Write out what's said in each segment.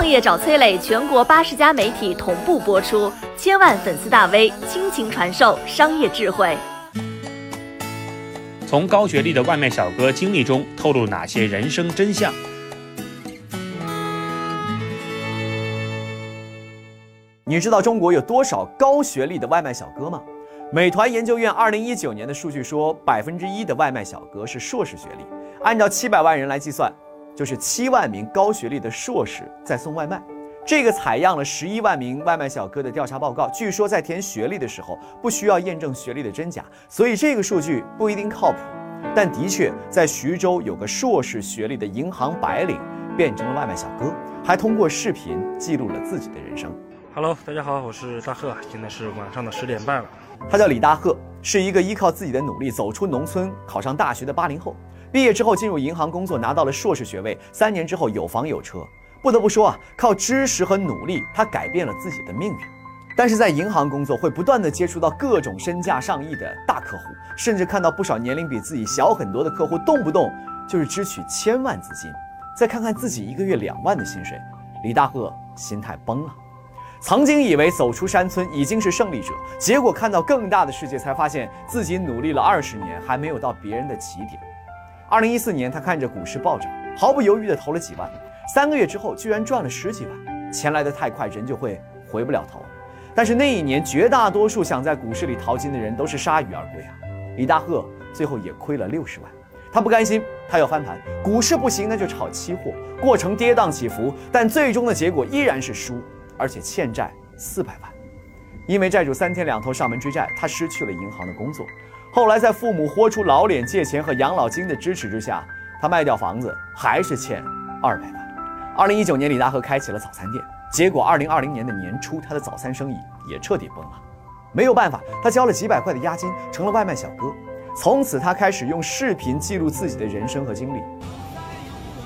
创业找崔磊，全国八十家媒体同步播出，千万粉丝大 V 倾情传授商业智慧。从高学历的外卖小哥经历中透露哪些人生真相？你知道中国有多少高学历的外卖小哥吗？美团研究院二零一九年的数据说，百分之一的外卖小哥是硕士学历。按照七百万人来计算，就是七万名高学历的硕士在送外卖。这个采样了十一万名外卖小哥的调查报告，据说在填学历的时候不需要验证学历的真假，所以这个数据不一定靠谱。但的确，在徐州有个硕士学历的银行白领变成了外卖小哥，还通过视频记录了自己的人生。Hello，大家好，我是大贺，现在是晚上的十点半了。他叫李大贺，是一个依靠自己的努力走出农村、考上大学的八零后。毕业之后进入银行工作，拿到了硕士学位，三年之后有房有车。不得不说啊，靠知识和努力，他改变了自己的命运。但是在银行工作，会不断的接触到各种身价上亿的大客户，甚至看到不少年龄比自己小很多的客户，动不动就是支取千万资金。再看看自己一个月两万的薪水，李大贺心态崩了。曾经以为走出山村已经是胜利者，结果看到更大的世界，才发现自己努力了二十年还没有到别人的起点。二零一四年，他看着股市暴涨，毫不犹豫地投了几万，三个月之后居然赚了十几万。钱来得太快，人就会回不了头。但是那一年，绝大多数想在股市里淘金的人都是铩羽而归啊！李大贺最后也亏了六十万，他不甘心，他要翻盘。股市不行，那就炒期货，过程跌宕起伏，但最终的结果依然是输。而且欠债四百万，因为债主三天两头上门追债，他失去了银行的工作。后来在父母豁出老脸借钱和养老金的支持之下，他卖掉房子，还是欠二百万。二零一九年，李大河开启了早餐店，结果二零二零年的年初，他的早餐生意也彻底崩了。没有办法，他交了几百块的押金，成了外卖小哥。从此，他开始用视频记录自己的人生和经历。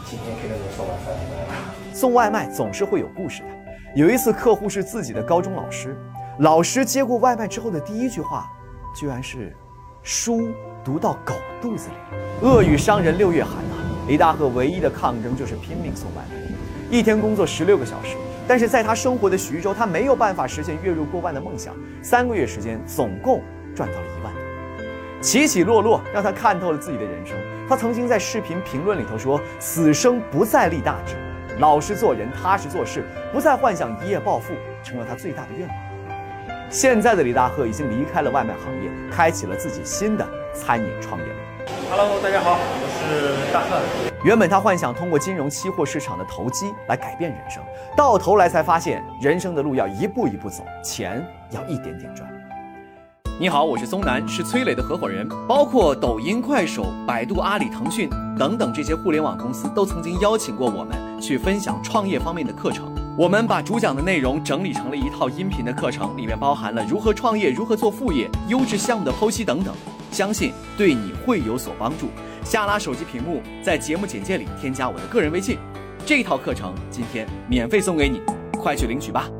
今天给了你送外卖，送外卖总是会有故事的。有一次，客户是自己的高中老师，老师接过外卖之后的第一句话，居然是“书读到狗肚子里”。恶语伤人六月寒呐！李大贺唯一的抗争就是拼命送外卖，一天工作十六个小时。但是在他生活的徐州，他没有办法实现月入过万的梦想。三个月时间，总共赚到了一万多。起起落落让他看透了自己的人生。他曾经在视频评论里头说：“此生不再立大志。”老实做人，踏实做事，不再幻想一夜暴富，成了他最大的愿望。现在的李大贺已经离开了外卖行业，开启了自己新的餐饮创业路。Hello，大家好，我是大贺。原本他幻想通过金融期货市场的投机来改变人生，到头来才发现，人生的路要一步一步走，钱要一点点赚。你好，我是松南，是崔磊的合伙人。包括抖音、快手、百度、阿里、腾讯等等这些互联网公司，都曾经邀请过我们去分享创业方面的课程。我们把主讲的内容整理成了一套音频的课程，里面包含了如何创业、如何做副业、优质项目的剖析等等，相信对你会有所帮助。下拉手机屏幕，在节目简介里添加我的个人微信，这套课程今天免费送给你，快去领取吧。